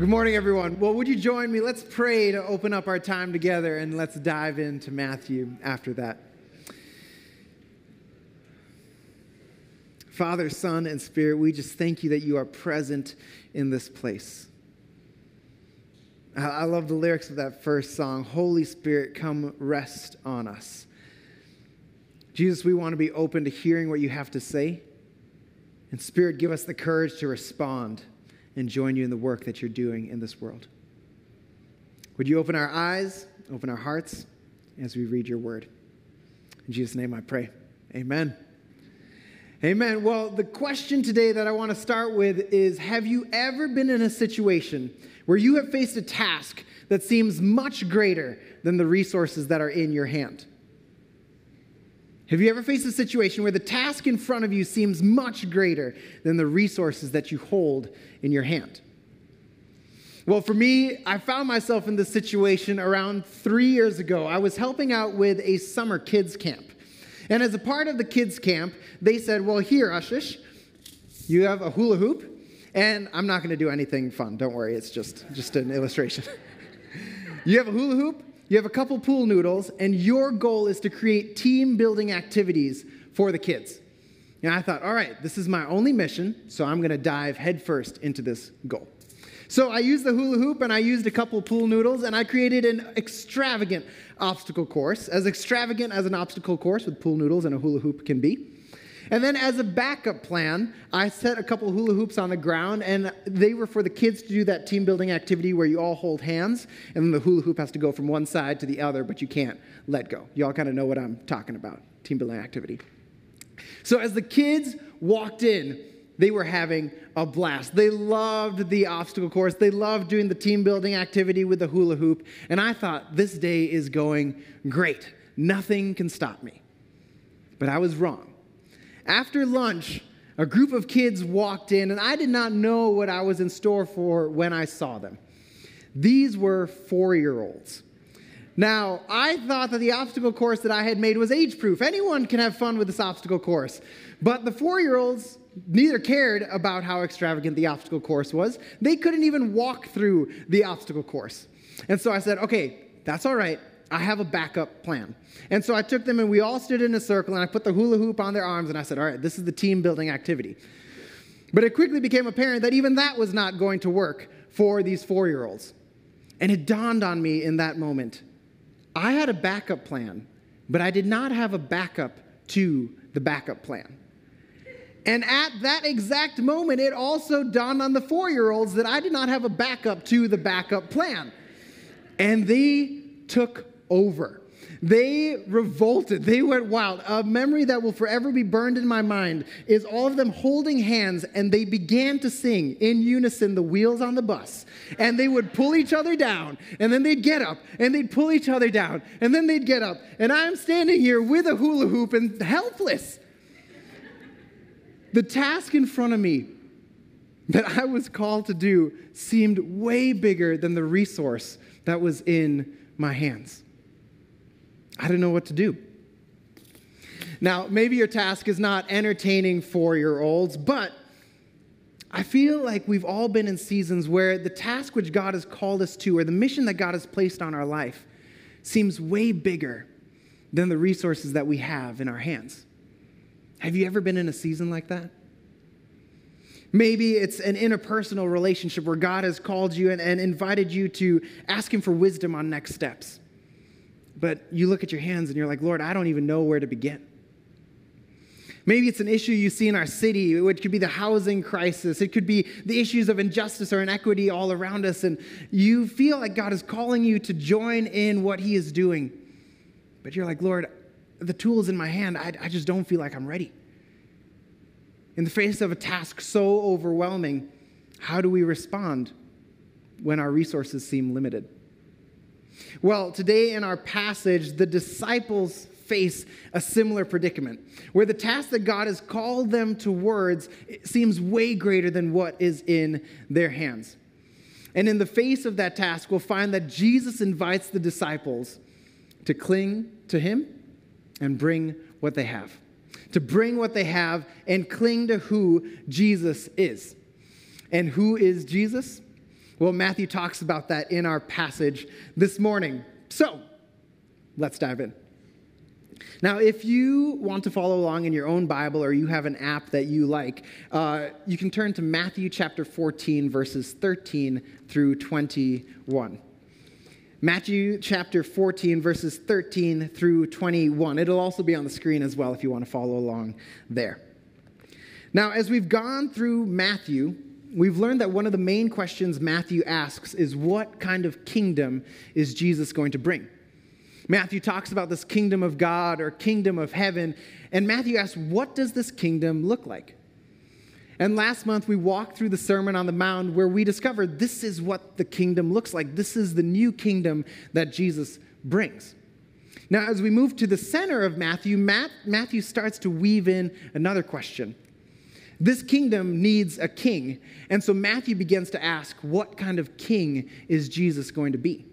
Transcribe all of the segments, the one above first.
Well, good morning, everyone. Well, would you join me? Let's pray to open up our time together and let's dive into Matthew after that. Father, Son, and Spirit, we just thank you that you are present in this place. I love the lyrics of that first song Holy Spirit, come rest on us. Jesus, we want to be open to hearing what you have to say. And Spirit, give us the courage to respond and join you in the work that you're doing in this world. Would you open our eyes, open our hearts as we read your word? In Jesus' name I pray. Amen. Amen. Well, the question today that I want to start with is Have you ever been in a situation where you have faced a task that seems much greater than the resources that are in your hand? Have you ever faced a situation where the task in front of you seems much greater than the resources that you hold in your hand? Well, for me, I found myself in this situation around three years ago. I was helping out with a summer kids camp. And as a part of the kids' camp, they said, Well, here, Ashish, you have a hula hoop. And I'm not going to do anything fun. Don't worry, it's just, just an illustration. you have a hula hoop, you have a couple pool noodles, and your goal is to create team building activities for the kids. And I thought, all right, this is my only mission, so I'm going to dive headfirst into this goal. So I used the hula hoop and I used a couple pool noodles and I created an extravagant obstacle course, as extravagant as an obstacle course with pool noodles and a hula hoop can be. And then, as a backup plan, I set a couple hula hoops on the ground, and they were for the kids to do that team building activity where you all hold hands, and the hula hoop has to go from one side to the other, but you can't let go. You all kind of know what I'm talking about team building activity. So, as the kids walked in, they were having a blast. They loved the obstacle course. They loved doing the team building activity with the hula hoop. And I thought, this day is going great. Nothing can stop me. But I was wrong. After lunch, a group of kids walked in, and I did not know what I was in store for when I saw them. These were four year olds. Now, I thought that the obstacle course that I had made was age proof. Anyone can have fun with this obstacle course. But the four year olds neither cared about how extravagant the obstacle course was. They couldn't even walk through the obstacle course. And so I said, okay, that's all right. I have a backup plan. And so I took them and we all stood in a circle and I put the hula hoop on their arms and I said, all right, this is the team building activity. But it quickly became apparent that even that was not going to work for these four year olds. And it dawned on me in that moment I had a backup plan, but I did not have a backup to the backup plan. And at that exact moment, it also dawned on the four year olds that I did not have a backup to the backup plan. And they took over. They revolted. They went wild. A memory that will forever be burned in my mind is all of them holding hands and they began to sing in unison the wheels on the bus. And they would pull each other down and then they'd get up and they'd pull each other down and then they'd get up. And I'm standing here with a hula hoop and helpless the task in front of me that I was called to do seemed way bigger than the resource that was in my hands. I didn't know what to do. Now, maybe your task is not entertaining four year olds, but I feel like we've all been in seasons where the task which God has called us to, or the mission that God has placed on our life, seems way bigger than the resources that we have in our hands. Have you ever been in a season like that? Maybe it's an interpersonal relationship where God has called you and, and, invited you to ask Him for wisdom on next steps. But you look at your hands and you're like, Lord, I don't even know where to begin. Maybe it's an issue you see in our city. It could be the housing crisis. It could be the issues of injustice or inequity all around us. And you feel like God is calling you to join in what He is doing. But you're like, Lord, the tools in my hand, I, I just don't feel like I'm ready. In the face of a task so overwhelming, how do we respond when our resources seem limited? Well, today in our passage, the disciples face a similar predicament where the task that God has called them towards seems way greater than what is in their hands. And in the face of that task, we'll find that Jesus invites the disciples to cling to him and bring what they have. To bring what they have and cling to who Jesus is. And who is Jesus? Well, Matthew talks about that in our passage this morning. So, let's dive in. Now, if you want to follow along in your own Bible or you have an app that you like, uh, you can turn to Matthew chapter 14, verses 13 through 21. Matthew chapter 14, verses 13 through 21. It'll also be on the screen as well if you want to follow along there. Now, as we've gone through Matthew, we've learned that one of the main questions Matthew asks is what kind of kingdom is Jesus going to bring? Matthew talks about this kingdom of God or kingdom of heaven, and Matthew asks, what does this kingdom look like? And last month we walked through the Sermon on the Mount where we discovered this is what the kingdom looks like. This is the new kingdom that Jesus brings. Now, as we move to the center of Matthew, Matthew starts to weave in another question. This kingdom needs a king. And so Matthew begins to ask, what kind of king is Jesus going to be?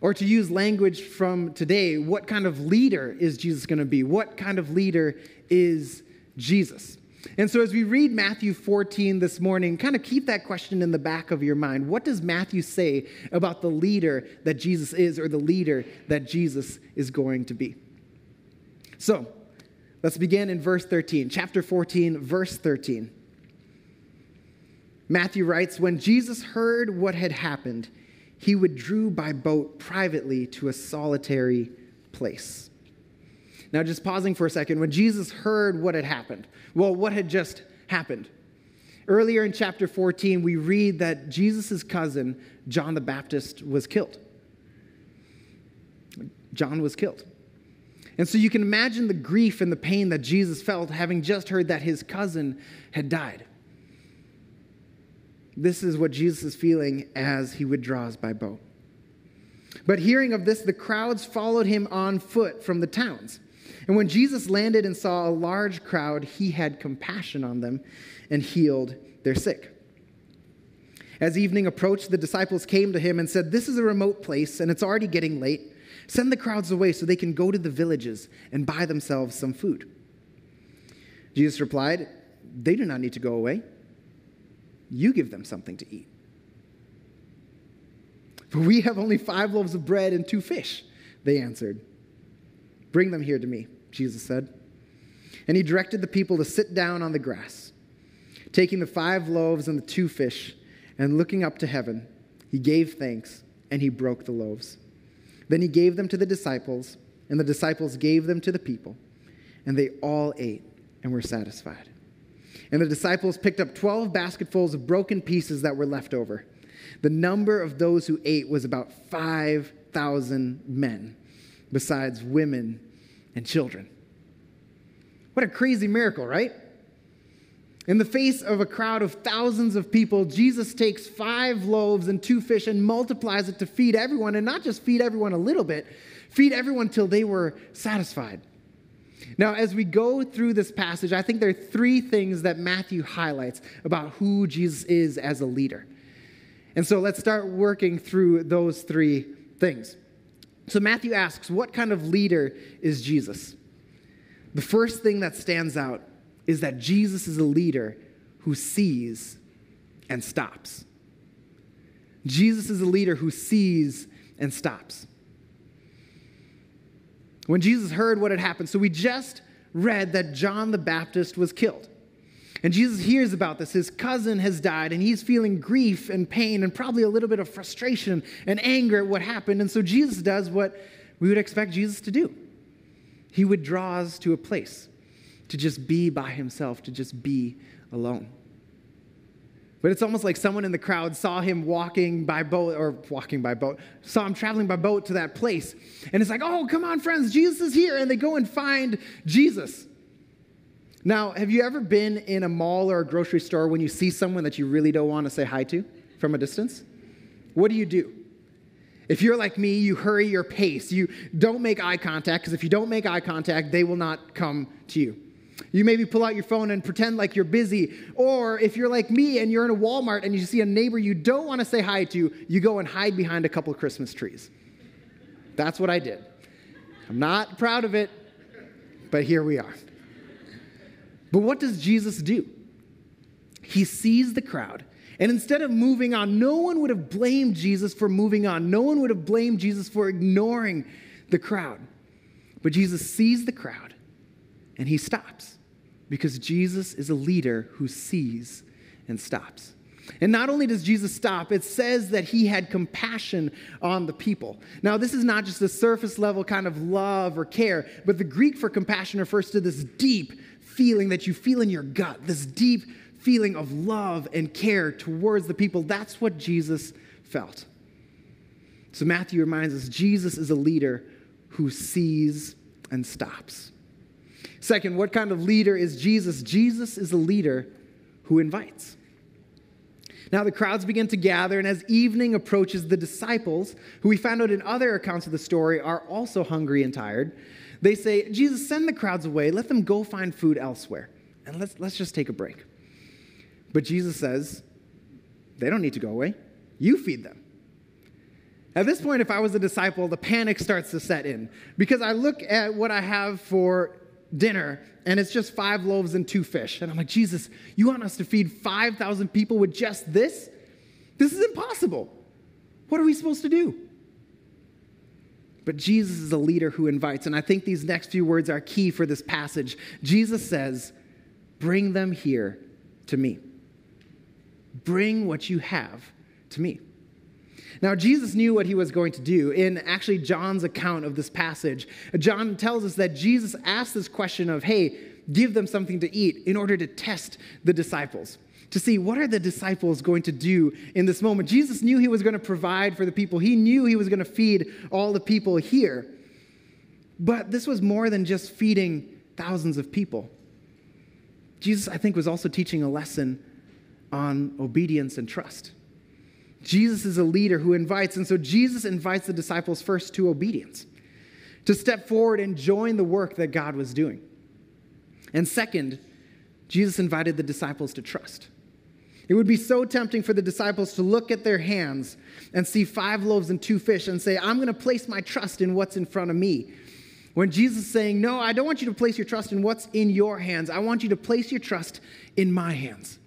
Or to use language from today, what kind of leader is Jesus going to be? What kind of leader is Jesus? And so, as we read Matthew 14 this morning, kind of keep that question in the back of your mind. What does Matthew say about the leader that Jesus is or the leader that Jesus is going to be? So, let's begin in verse 13, chapter 14, verse 13. Matthew writes When Jesus heard what had happened, he withdrew by boat privately to a solitary place. Now, just pausing for a second, when Jesus heard what had happened, well, what had just happened? Earlier in chapter 14, we read that Jesus' cousin, John the Baptist, was killed. John was killed. And so you can imagine the grief and the pain that Jesus felt having just heard that his cousin had died. This is what Jesus is feeling as he withdraws by boat. But hearing of this, the crowds followed him on foot from the towns. And when Jesus landed and saw a large crowd, he had compassion on them and healed their sick. As evening approached, the disciples came to him and said, This is a remote place, and it's already getting late. Send the crowds away so they can go to the villages and buy themselves some food. Jesus replied, They do not need to go away. You give them something to eat. For we have only five loaves of bread and two fish, they answered. Bring them here to me, Jesus said. And he directed the people to sit down on the grass. Taking the five loaves and the two fish, and looking up to heaven, he gave thanks and he broke the loaves. Then he gave them to the disciples, and the disciples gave them to the people, and they all ate and were satisfied. And the disciples picked up 12 basketfuls of broken pieces that were left over. The number of those who ate was about 5,000 men, besides women and children. What a crazy miracle, right? In the face of a crowd of thousands of people, Jesus takes five loaves and two fish and multiplies it to feed everyone, and not just feed everyone a little bit, feed everyone till they were satisfied. Now, as we go through this passage, I think there are three things that Matthew highlights about who Jesus is as a leader. And so let's start working through those three things. So, Matthew asks, What kind of leader is Jesus? The first thing that stands out is that Jesus is a leader who sees and stops. Jesus is a leader who sees and stops. When Jesus heard what had happened, so we just read that John the Baptist was killed. And Jesus hears about this. His cousin has died, and he's feeling grief and pain and probably a little bit of frustration and anger at what happened. And so Jesus does what we would expect Jesus to do he withdraws to a place to just be by himself, to just be alone. But it's almost like someone in the crowd saw him walking by boat, or walking by boat, saw him traveling by boat to that place. And it's like, oh, come on, friends, Jesus is here. And they go and find Jesus. Now, have you ever been in a mall or a grocery store when you see someone that you really don't want to say hi to from a distance? What do you do? If you're like me, you hurry your pace. You don't make eye contact, because if you don't make eye contact, they will not come to you. You maybe pull out your phone and pretend like you're busy. Or if you're like me and you're in a Walmart and you see a neighbor you don't want to say hi to, you go and hide behind a couple of Christmas trees. That's what I did. I'm not proud of it, but here we are. But what does Jesus do? He sees the crowd And instead of moving on, no one would have blamed Jesus for moving on. No one would have blamed Jesus for ignoring the crowd. But Jesus sees the crowd and he stops because Jesus is a leader who sees and stops. And not only does Jesus stop, it says that he had compassion on the people. Now, this is not just a surface level kind of love or care, but the Greek for compassion refers to this deep feeling that you feel in your gut, this deep feeling of love and care towards the people. That's what Jesus felt. So, Matthew reminds us Jesus is a leader who sees and stops. Second, what kind of leader is Jesus? Jesus is a leader who invites. Now the crowds begin to gather, and as evening approaches, the disciples, who we found out in other accounts of the story are also hungry and tired, they say, Jesus, send the crowds away. Let them go find food elsewhere. And let's, let's just take a break. But Jesus says, they don't need to go away. You feed them. At this point, if I was a disciple, the panic starts to set in because I look at what I have for dinner and it's just five loaves and two fish. And I'm like, Jesus, you want us to feed 5,000 people with just this? This is impossible. What are we supposed to do? But Jesus is a leader who invites. And I think these next few words are key for this passage. Jesus says, Bring them here to me. Bring what you have to me. Now, Jesus knew what he was going to do. In actually John's account of this passage, John tells us that Jesus asked this question of, hey, give them something to eat in order to test the disciples to see what are the disciples going to do in this moment. Jesus knew he was going to provide for the people. He knew he was going to feed all the people here. But this was more than just feeding thousands of people. Jesus, I think, was also teaching a lesson on obedience and trust. Jesus is a leader who invites, and so Jesus invites the disciples first to obedience, to step forward and join the work that God was doing. And second, Jesus invited the disciples to trust. It would be so tempting for the disciples to look at their hands and see five loaves and two fish and say, I'm going to place my trust in what's in front of me. When Jesus is saying, No, I don't want you to place your trust in what's in your hands. I want you to place your trust in my hands.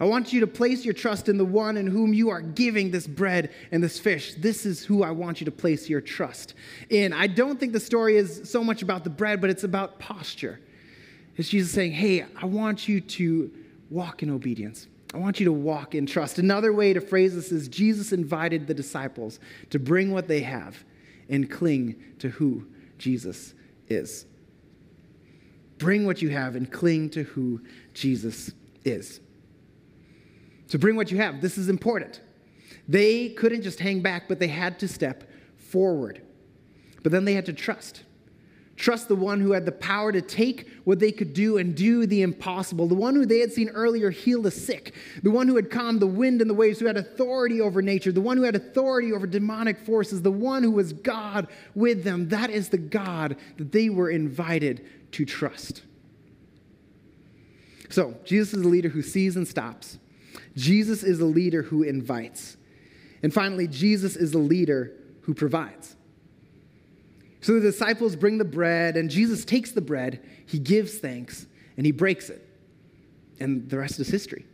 I want you to place your trust in the one in whom you are giving this bread and this fish. This is who I want you to place your trust in. I don't think the story is so much about the bread, but it's about posture. It's Jesus saying, Hey, I want you to walk in obedience. I want you to walk in trust. Another way to phrase this is Jesus invited the disciples to bring what they have and cling to who Jesus is. Bring what you have and cling to who Jesus is. So bring what you have. This is important. They couldn't just hang back, but they had to step forward. But then they had to trust. Trust the one who had the power to take what they could do and do the impossible. The one who they had seen earlier heal the sick. The one who had calmed the wind and the waves, who had authority over nature. The one who had authority over demonic forces. The one who was God with them. That is the God that they were invited to trust. So, Jesus is a leader who sees and stops. Jesus is a leader who invites. And finally, Jesus is a leader who provides. So the disciples bring the bread, and Jesus takes the bread, he gives thanks, and he breaks it. And the rest is history.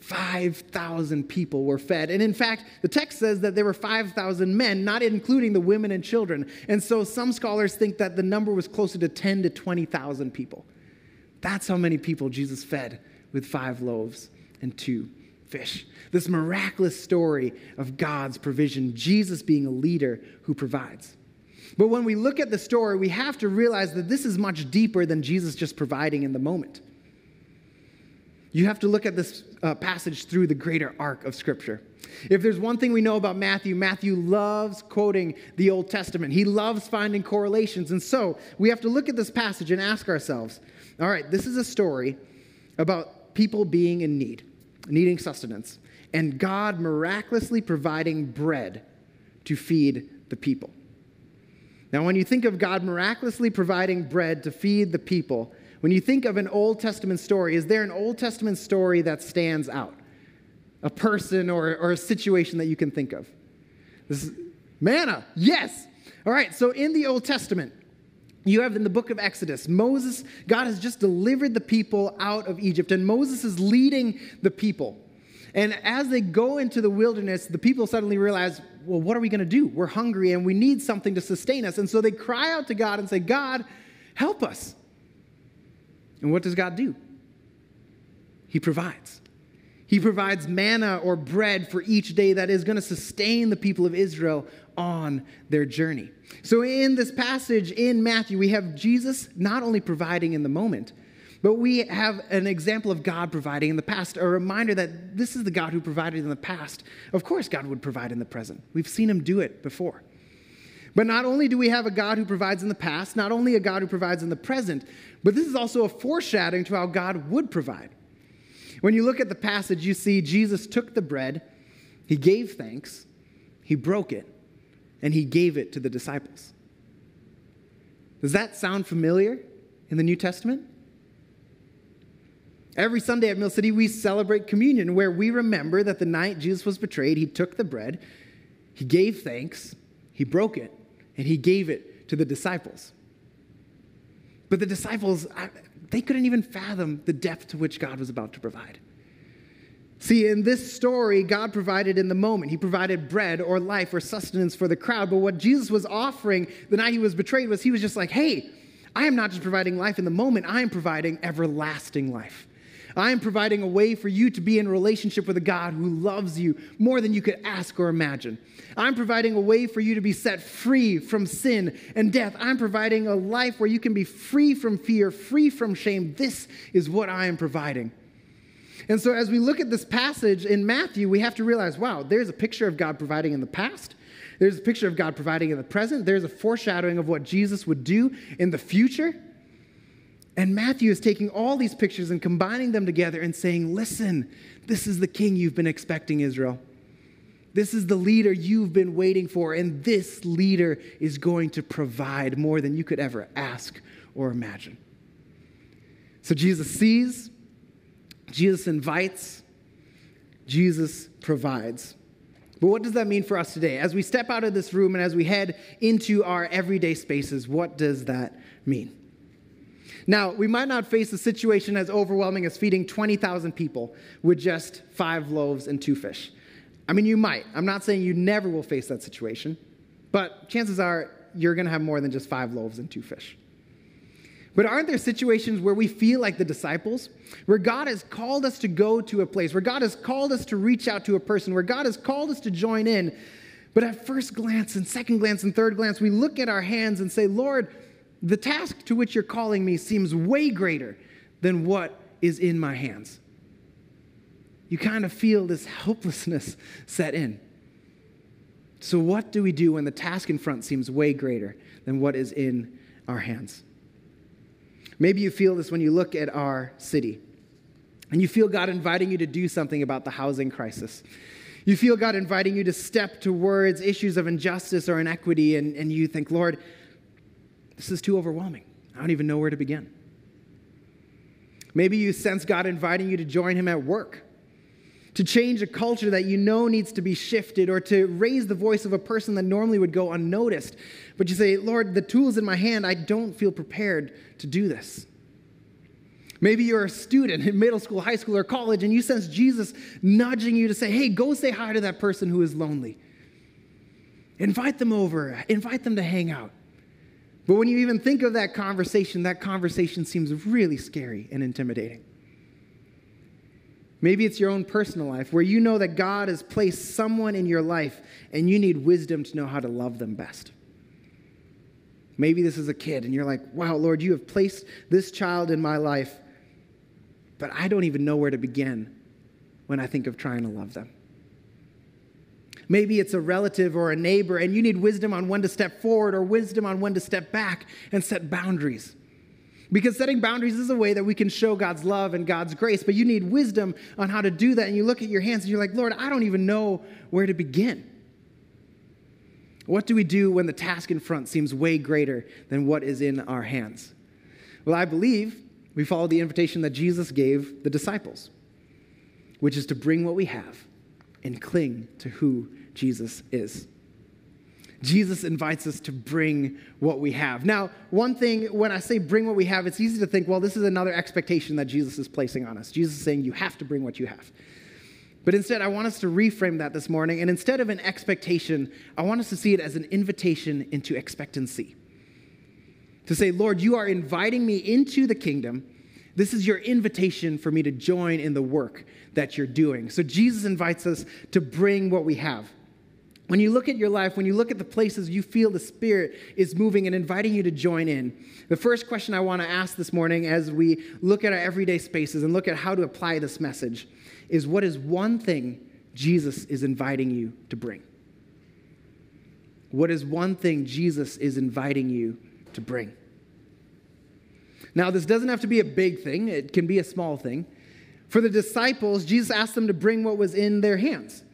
5,000 people were fed. And in fact, the text says that there were 5,000 men, not including the women and children. And so some scholars think that the number was closer to 10 to 20,000 people. That's how many people Jesus fed with five loaves and two fish. This miraculous story of God's provision, Jesus being a leader who provides. But when we look at the story, we have to realize that this is much deeper than Jesus just providing in the moment. You have to look at this uh, passage through the greater arc of Scripture. If there's one thing we know about Matthew, Matthew loves quoting the Old Testament. He loves finding correlations. And so we have to look at this passage and ask ourselves all right, this is a story about people being in need needing sustenance, and God miraculously providing bread to feed the people. Now, when you think of God miraculously providing bread to feed the people, when you think of an Old Testament story, is there an Old Testament story that stands out? A person or, or a situation that you can think of? This is manna, yes. All right, so in the Old Testament, you have in the book of Exodus, Moses, God has just delivered the people out of Egypt, and Moses is leading the people. And as they go into the wilderness, the people suddenly realize, well, what are we going to do? We're hungry and we need something to sustain us. And so they cry out to God and say, God, help us. And what does God do? He provides. He provides manna or bread for each day that is going to sustain the people of Israel on their journey. So, in this passage in Matthew, we have Jesus not only providing in the moment, but we have an example of God providing in the past, a reminder that this is the God who provided in the past. Of course, God would provide in the present. We've seen him do it before. But not only do we have a God who provides in the past, not only a God who provides in the present, but this is also a foreshadowing to how God would provide. When you look at the passage, you see Jesus took the bread, he gave thanks, he broke it, and he gave it to the disciples. Does that sound familiar in the New Testament? Every Sunday at Mill City, we celebrate communion where we remember that the night Jesus was betrayed, he took the bread, he gave thanks, he broke it, and he gave it to the disciples. But the disciples, they couldn't even fathom the depth to which God was about to provide. See, in this story, God provided in the moment. He provided bread or life or sustenance for the crowd. But what Jesus was offering the night he was betrayed was he was just like, hey, I am not just providing life in the moment, I am providing everlasting life. I am providing a way for you to be in relationship with a God who loves you more than you could ask or imagine. I'm providing a way for you to be set free from sin and death. I'm providing a life where you can be free from fear, free from shame. This is what I am providing. And so, as we look at this passage in Matthew, we have to realize wow, there's a picture of God providing in the past. There's a picture of God providing in the present. There's a foreshadowing of what Jesus would do in the future. And Matthew is taking all these pictures and combining them together and saying, listen, this is the king you've been expecting, Israel. This is the leader you've been waiting for, and this leader is going to provide more than you could ever ask or imagine. So Jesus sees, Jesus invites, Jesus provides. But what does that mean for us today? As we step out of this room and as we head into our everyday spaces, what does that mean? Now, we might not face a situation as overwhelming as feeding 20,000 people with just five loaves and two fish. I mean, you might. I'm not saying you never will face that situation, but chances are you're going to have more than just five loaves and two fish. But aren't there situations where we feel like the disciples, where God has called us to go to a place, where God has called us to reach out to a person, where God has called us to join in, but at first glance and second glance and third glance, we look at our hands and say, Lord, the task to which you're calling me seems way greater than what is in my hands. You kind of feel this helplessness set in. So, what do we do when the task in front seems way greater than what is in our hands? Maybe you feel this when you look at our city and you feel God inviting you to do something about the housing crisis. You feel God inviting you to step towards issues of injustice or inequity, and, and you think, Lord, this is too overwhelming. I don't even know where to begin. Maybe you sense God inviting you to join Him at work, to change a culture that you know needs to be shifted, or to raise the voice of a person that normally would go unnoticed. But you say, Lord, the tool's in my hand. I don't feel prepared to do this. Maybe you're a student in middle school, high school, or college, and you sense Jesus nudging you to say, hey, go say hi to that person who is lonely. Invite them over, invite them to hang out. But when you even think of that conversation, that conversation seems really scary and intimidating. Maybe it's your own personal life where you know that God has placed someone in your life and you need wisdom to know how to love them best. Maybe this is a kid and you're like, wow, Lord, you have placed this child in my life, but I don't even know where to begin when I think of trying to love them. Maybe it's a relative or a neighbor, and you need wisdom on when to step forward or wisdom on when to step back and set boundaries. Because setting boundaries is a way that we can show God's love and God's grace, but you need wisdom on how to do that. And you look at your hands and you're like, Lord, I don't even know where to begin. What do we do when the task in front seems way greater than what is in our hands? Well, I believe we follow the invitation that Jesus gave the disciples, which is to bring what we have and cling to who Jesus is. Jesus invites us to bring what we have. Now, one thing, when I say bring what we have, it's easy to think, well, this is another expectation that Jesus is placing on us. Jesus is saying, you have to bring what you have. But instead, I want us to reframe that this morning. And instead of an expectation, I want us to see it as an invitation into expectancy. To say, Lord, you are inviting me into the kingdom. This is your invitation for me to join in the work that you're doing. So Jesus invites us to bring what we have. When you look at your life, when you look at the places you feel the Spirit is moving and inviting you to join in, the first question I want to ask this morning as we look at our everyday spaces and look at how to apply this message is what is one thing Jesus is inviting you to bring? What is one thing Jesus is inviting you to bring? Now, this doesn't have to be a big thing, it can be a small thing. For the disciples, Jesus asked them to bring what was in their hands.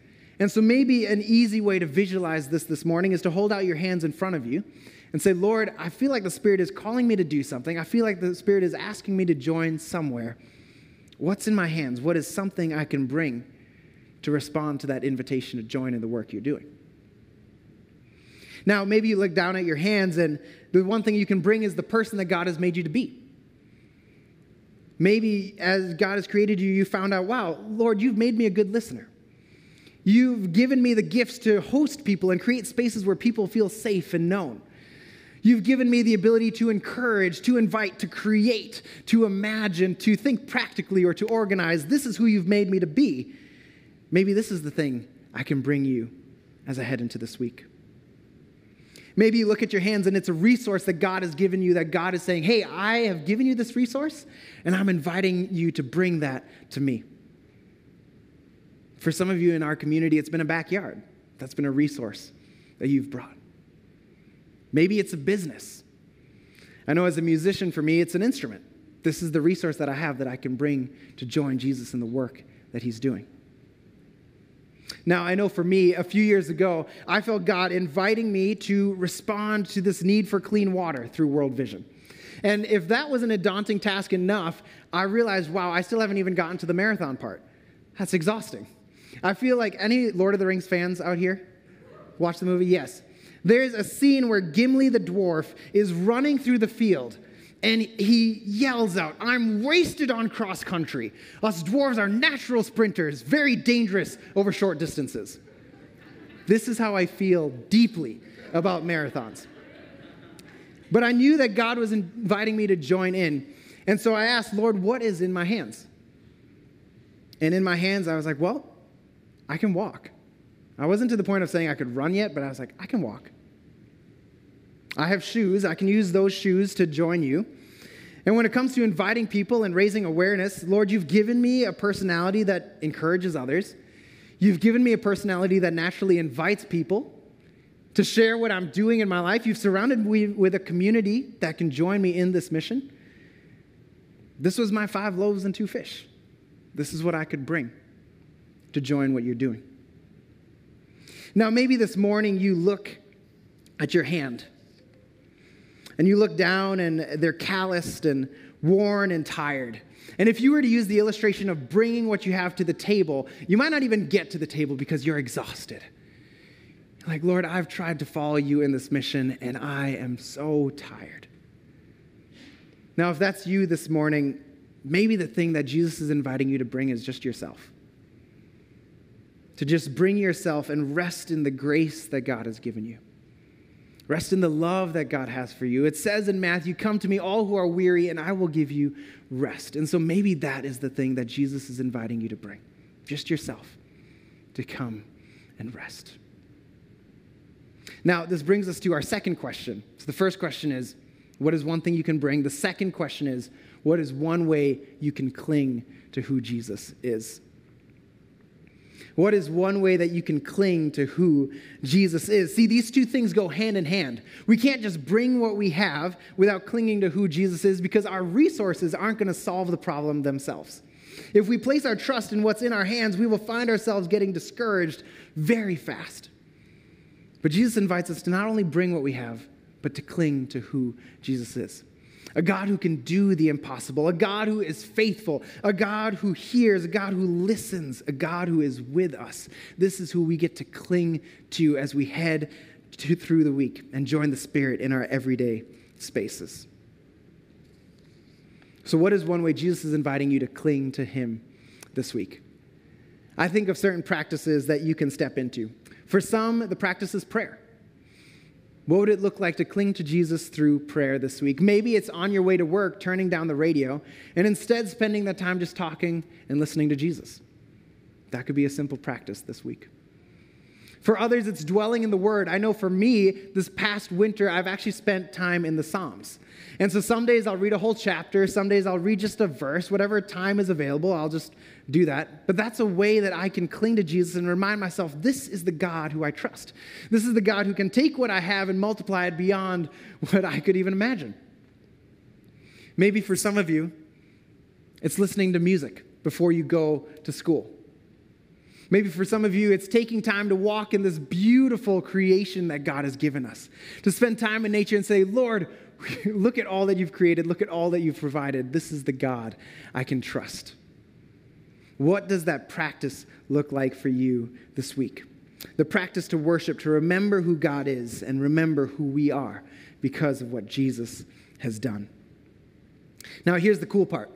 And so, maybe an easy way to visualize this this morning is to hold out your hands in front of you and say, Lord, I feel like the Spirit is calling me to do something. I feel like the Spirit is asking me to join somewhere. What's in my hands? What is something I can bring to respond to that invitation to join in the work you're doing? Now, maybe you look down at your hands, and the one thing you can bring is the person that God has made you to be. Maybe as God has created you, you found out, wow, Lord, you've made me a good listener. You've given me the gifts to host people and create spaces where people feel safe and known. You've given me the ability to encourage, to invite, to create, to imagine, to think practically, or to organize. This is who you've made me to be. Maybe this is the thing I can bring you as I head into this week. Maybe you look at your hands and it's a resource that God has given you, that God is saying, Hey, I have given you this resource, and I'm inviting you to bring that to me. For some of you in our community, it's been a backyard. That's been a resource that you've brought. Maybe it's a business. I know as a musician, for me, it's an instrument. This is the resource that I have that I can bring to join Jesus in the work that he's doing. Now, I know for me, a few years ago, I felt God inviting me to respond to this need for clean water through World Vision. And if that wasn't a daunting task enough, I realized, wow, I still haven't even gotten to the marathon part. That's exhausting. I feel like any Lord of the Rings fans out here? Watch the movie? Yes. There's a scene where Gimli the dwarf is running through the field and he yells out, I'm wasted on cross country. Us dwarves are natural sprinters, very dangerous over short distances. This is how I feel deeply about marathons. But I knew that God was inviting me to join in. And so I asked, Lord, what is in my hands? And in my hands, I was like, well, I can walk. I wasn't to the point of saying I could run yet, but I was like, I can walk. I have shoes. I can use those shoes to join you. And when it comes to inviting people and raising awareness, Lord, you've given me a personality that encourages others. You've given me a personality that naturally invites people to share what I'm doing in my life. You've surrounded me with a community that can join me in this mission. This was my five loaves and two fish. This is what I could bring to join what you're doing. Now, maybe this morning you look at your hand and you look down and they're calloused and worn and tired. And if you were to use the illustration of bringing what you have to the table, you might not even get to the table because you're exhausted. Like, Lord, I've tried to follow you in this mission and I am so tired. Now, if that's you this morning, maybe the thing that Jesus is inviting you to bring is just yourself to just bring yourself and rest in the grace that God has given you. Rest in the love that God has for you. It says in Matthew, Come to me, all who are weary, and I will give you rest. And so maybe that is the thing that Jesus is inviting you to bring just yourself to come and rest. Now, this brings us to our second question. So the first question is, What is one thing you can bring? The second question is, What is one way you can cling to who Jesus is? What is one way that you can cling to who Jesus is? See, these two things go hand in hand. We can't just bring what we have without clinging to who Jesus is because our resources aren't going to solve the problem themselves. If we place our trust in what's in our hands, we will find ourselves getting discouraged very fast. But Jesus invites us to not only bring what we have, but to cling to who Jesus is a God who can do the impossible, a God who is faithful, a God who hears, a God who listens, a God who is with us. This is who we get to cling to as we head to, through the week and join the Spirit in our everyday spaces. So, what is one way Jesus is inviting you to cling to Him this week? I think of certain practices that you can step into. For some, the practice is prayer. What would it look like to cling to Jesus through prayer this week? Maybe it's on your way to work, turning down the radio, and instead spending that time just talking and listening to Jesus. That could be a simple practice this week. For others, it's dwelling in the Word. I know for me, this past winter, I've actually spent time in the Psalms. And so some days I'll read a whole chapter, some days I'll read just a verse, whatever time is available, I'll just do that. But that's a way that I can cling to Jesus and remind myself this is the God who I trust. This is the God who can take what I have and multiply it beyond what I could even imagine. Maybe for some of you, it's listening to music before you go to school. Maybe for some of you, it's taking time to walk in this beautiful creation that God has given us, to spend time in nature and say, Lord, look at all that you've created, look at all that you've provided. This is the God I can trust. What does that practice look like for you this week? The practice to worship, to remember who God is and remember who we are because of what Jesus has done. Now, here's the cool part.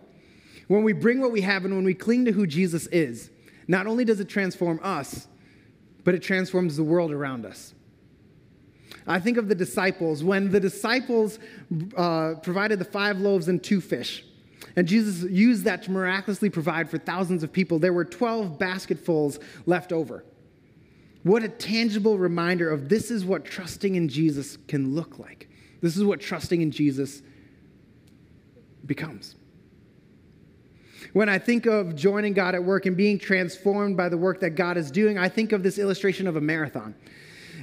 When we bring what we have and when we cling to who Jesus is, not only does it transform us, but it transforms the world around us. I think of the disciples. When the disciples uh, provided the five loaves and two fish, and Jesus used that to miraculously provide for thousands of people, there were 12 basketfuls left over. What a tangible reminder of this is what trusting in Jesus can look like. This is what trusting in Jesus becomes. When I think of joining God at work and being transformed by the work that God is doing, I think of this illustration of a marathon.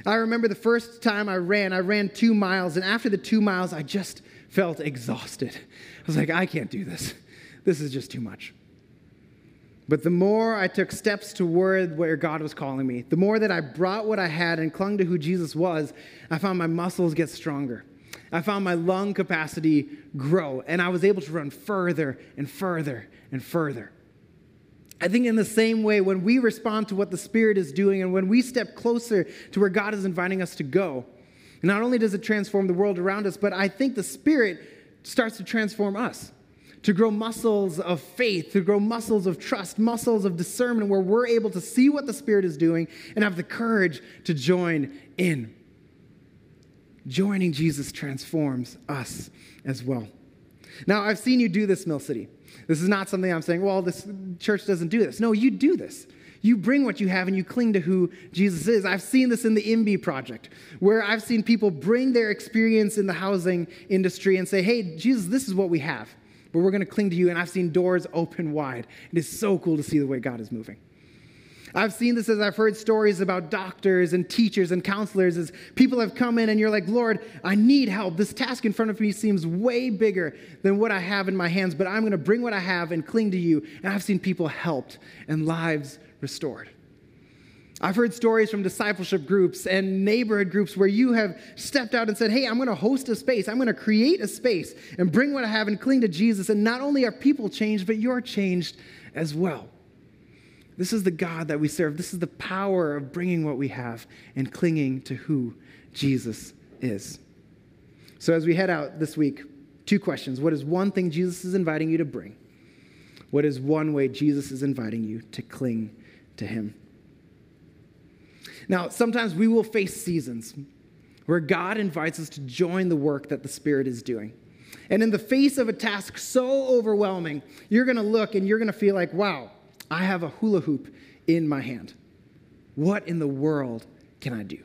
I remember the first time I ran, I ran two miles, and after the two miles, I just felt exhausted. I was like, I can't do this. This is just too much. But the more I took steps toward where God was calling me, the more that I brought what I had and clung to who Jesus was, I found my muscles get stronger. I found my lung capacity grow, and I was able to run further and further and further. I think, in the same way, when we respond to what the Spirit is doing and when we step closer to where God is inviting us to go, not only does it transform the world around us, but I think the Spirit starts to transform us to grow muscles of faith, to grow muscles of trust, muscles of discernment, where we're able to see what the Spirit is doing and have the courage to join in. Joining Jesus transforms us as well. Now, I've seen you do this, Mill City. This is not something I'm saying, well, this church doesn't do this. No, you do this. You bring what you have and you cling to who Jesus is. I've seen this in the MB project, where I've seen people bring their experience in the housing industry and say, hey, Jesus, this is what we have, but we're going to cling to you. And I've seen doors open wide. It is so cool to see the way God is moving. I've seen this as I've heard stories about doctors and teachers and counselors as people have come in and you're like, Lord, I need help. This task in front of me seems way bigger than what I have in my hands, but I'm going to bring what I have and cling to you. And I've seen people helped and lives restored. I've heard stories from discipleship groups and neighborhood groups where you have stepped out and said, Hey, I'm going to host a space. I'm going to create a space and bring what I have and cling to Jesus. And not only are people changed, but you're changed as well. This is the God that we serve. This is the power of bringing what we have and clinging to who Jesus is. So, as we head out this week, two questions. What is one thing Jesus is inviting you to bring? What is one way Jesus is inviting you to cling to Him? Now, sometimes we will face seasons where God invites us to join the work that the Spirit is doing. And in the face of a task so overwhelming, you're going to look and you're going to feel like, wow, I have a hula hoop in my hand. What in the world can I do?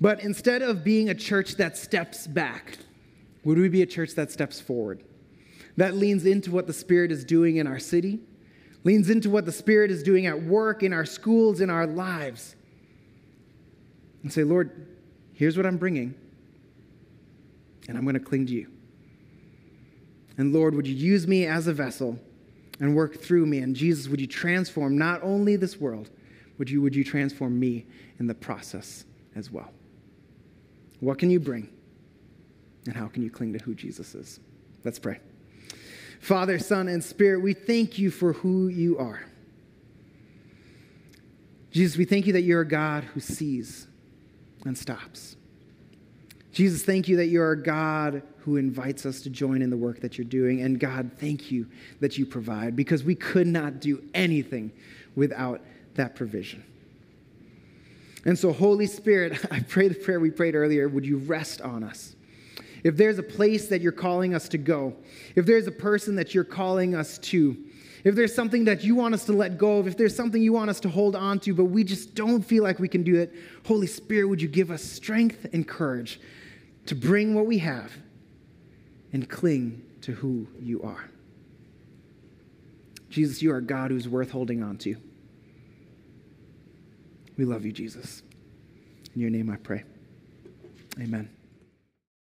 But instead of being a church that steps back, would we be a church that steps forward? That leans into what the Spirit is doing in our city, leans into what the Spirit is doing at work, in our schools, in our lives. And say, Lord, here's what I'm bringing, and I'm going to cling to you. And Lord, would you use me as a vessel and work through me. And Jesus, would you transform not only this world, would you, would you transform me in the process as well? What can you bring? And how can you cling to who Jesus is? Let's pray. Father, Son, and Spirit, we thank you for who you are. Jesus, we thank you that you're a God who sees and stops. Jesus, thank you that you're a God who invites us to join in the work that you're doing. And God, thank you that you provide because we could not do anything without that provision. And so, Holy Spirit, I pray the prayer we prayed earlier, would you rest on us? If there's a place that you're calling us to go, if there's a person that you're calling us to, if there's something that you want us to let go of, if there's something you want us to hold on to, but we just don't feel like we can do it, Holy Spirit, would you give us strength and courage to bring what we have and cling to who you are? Jesus, you are God who's worth holding on to. We love you, Jesus. In your name I pray. Amen.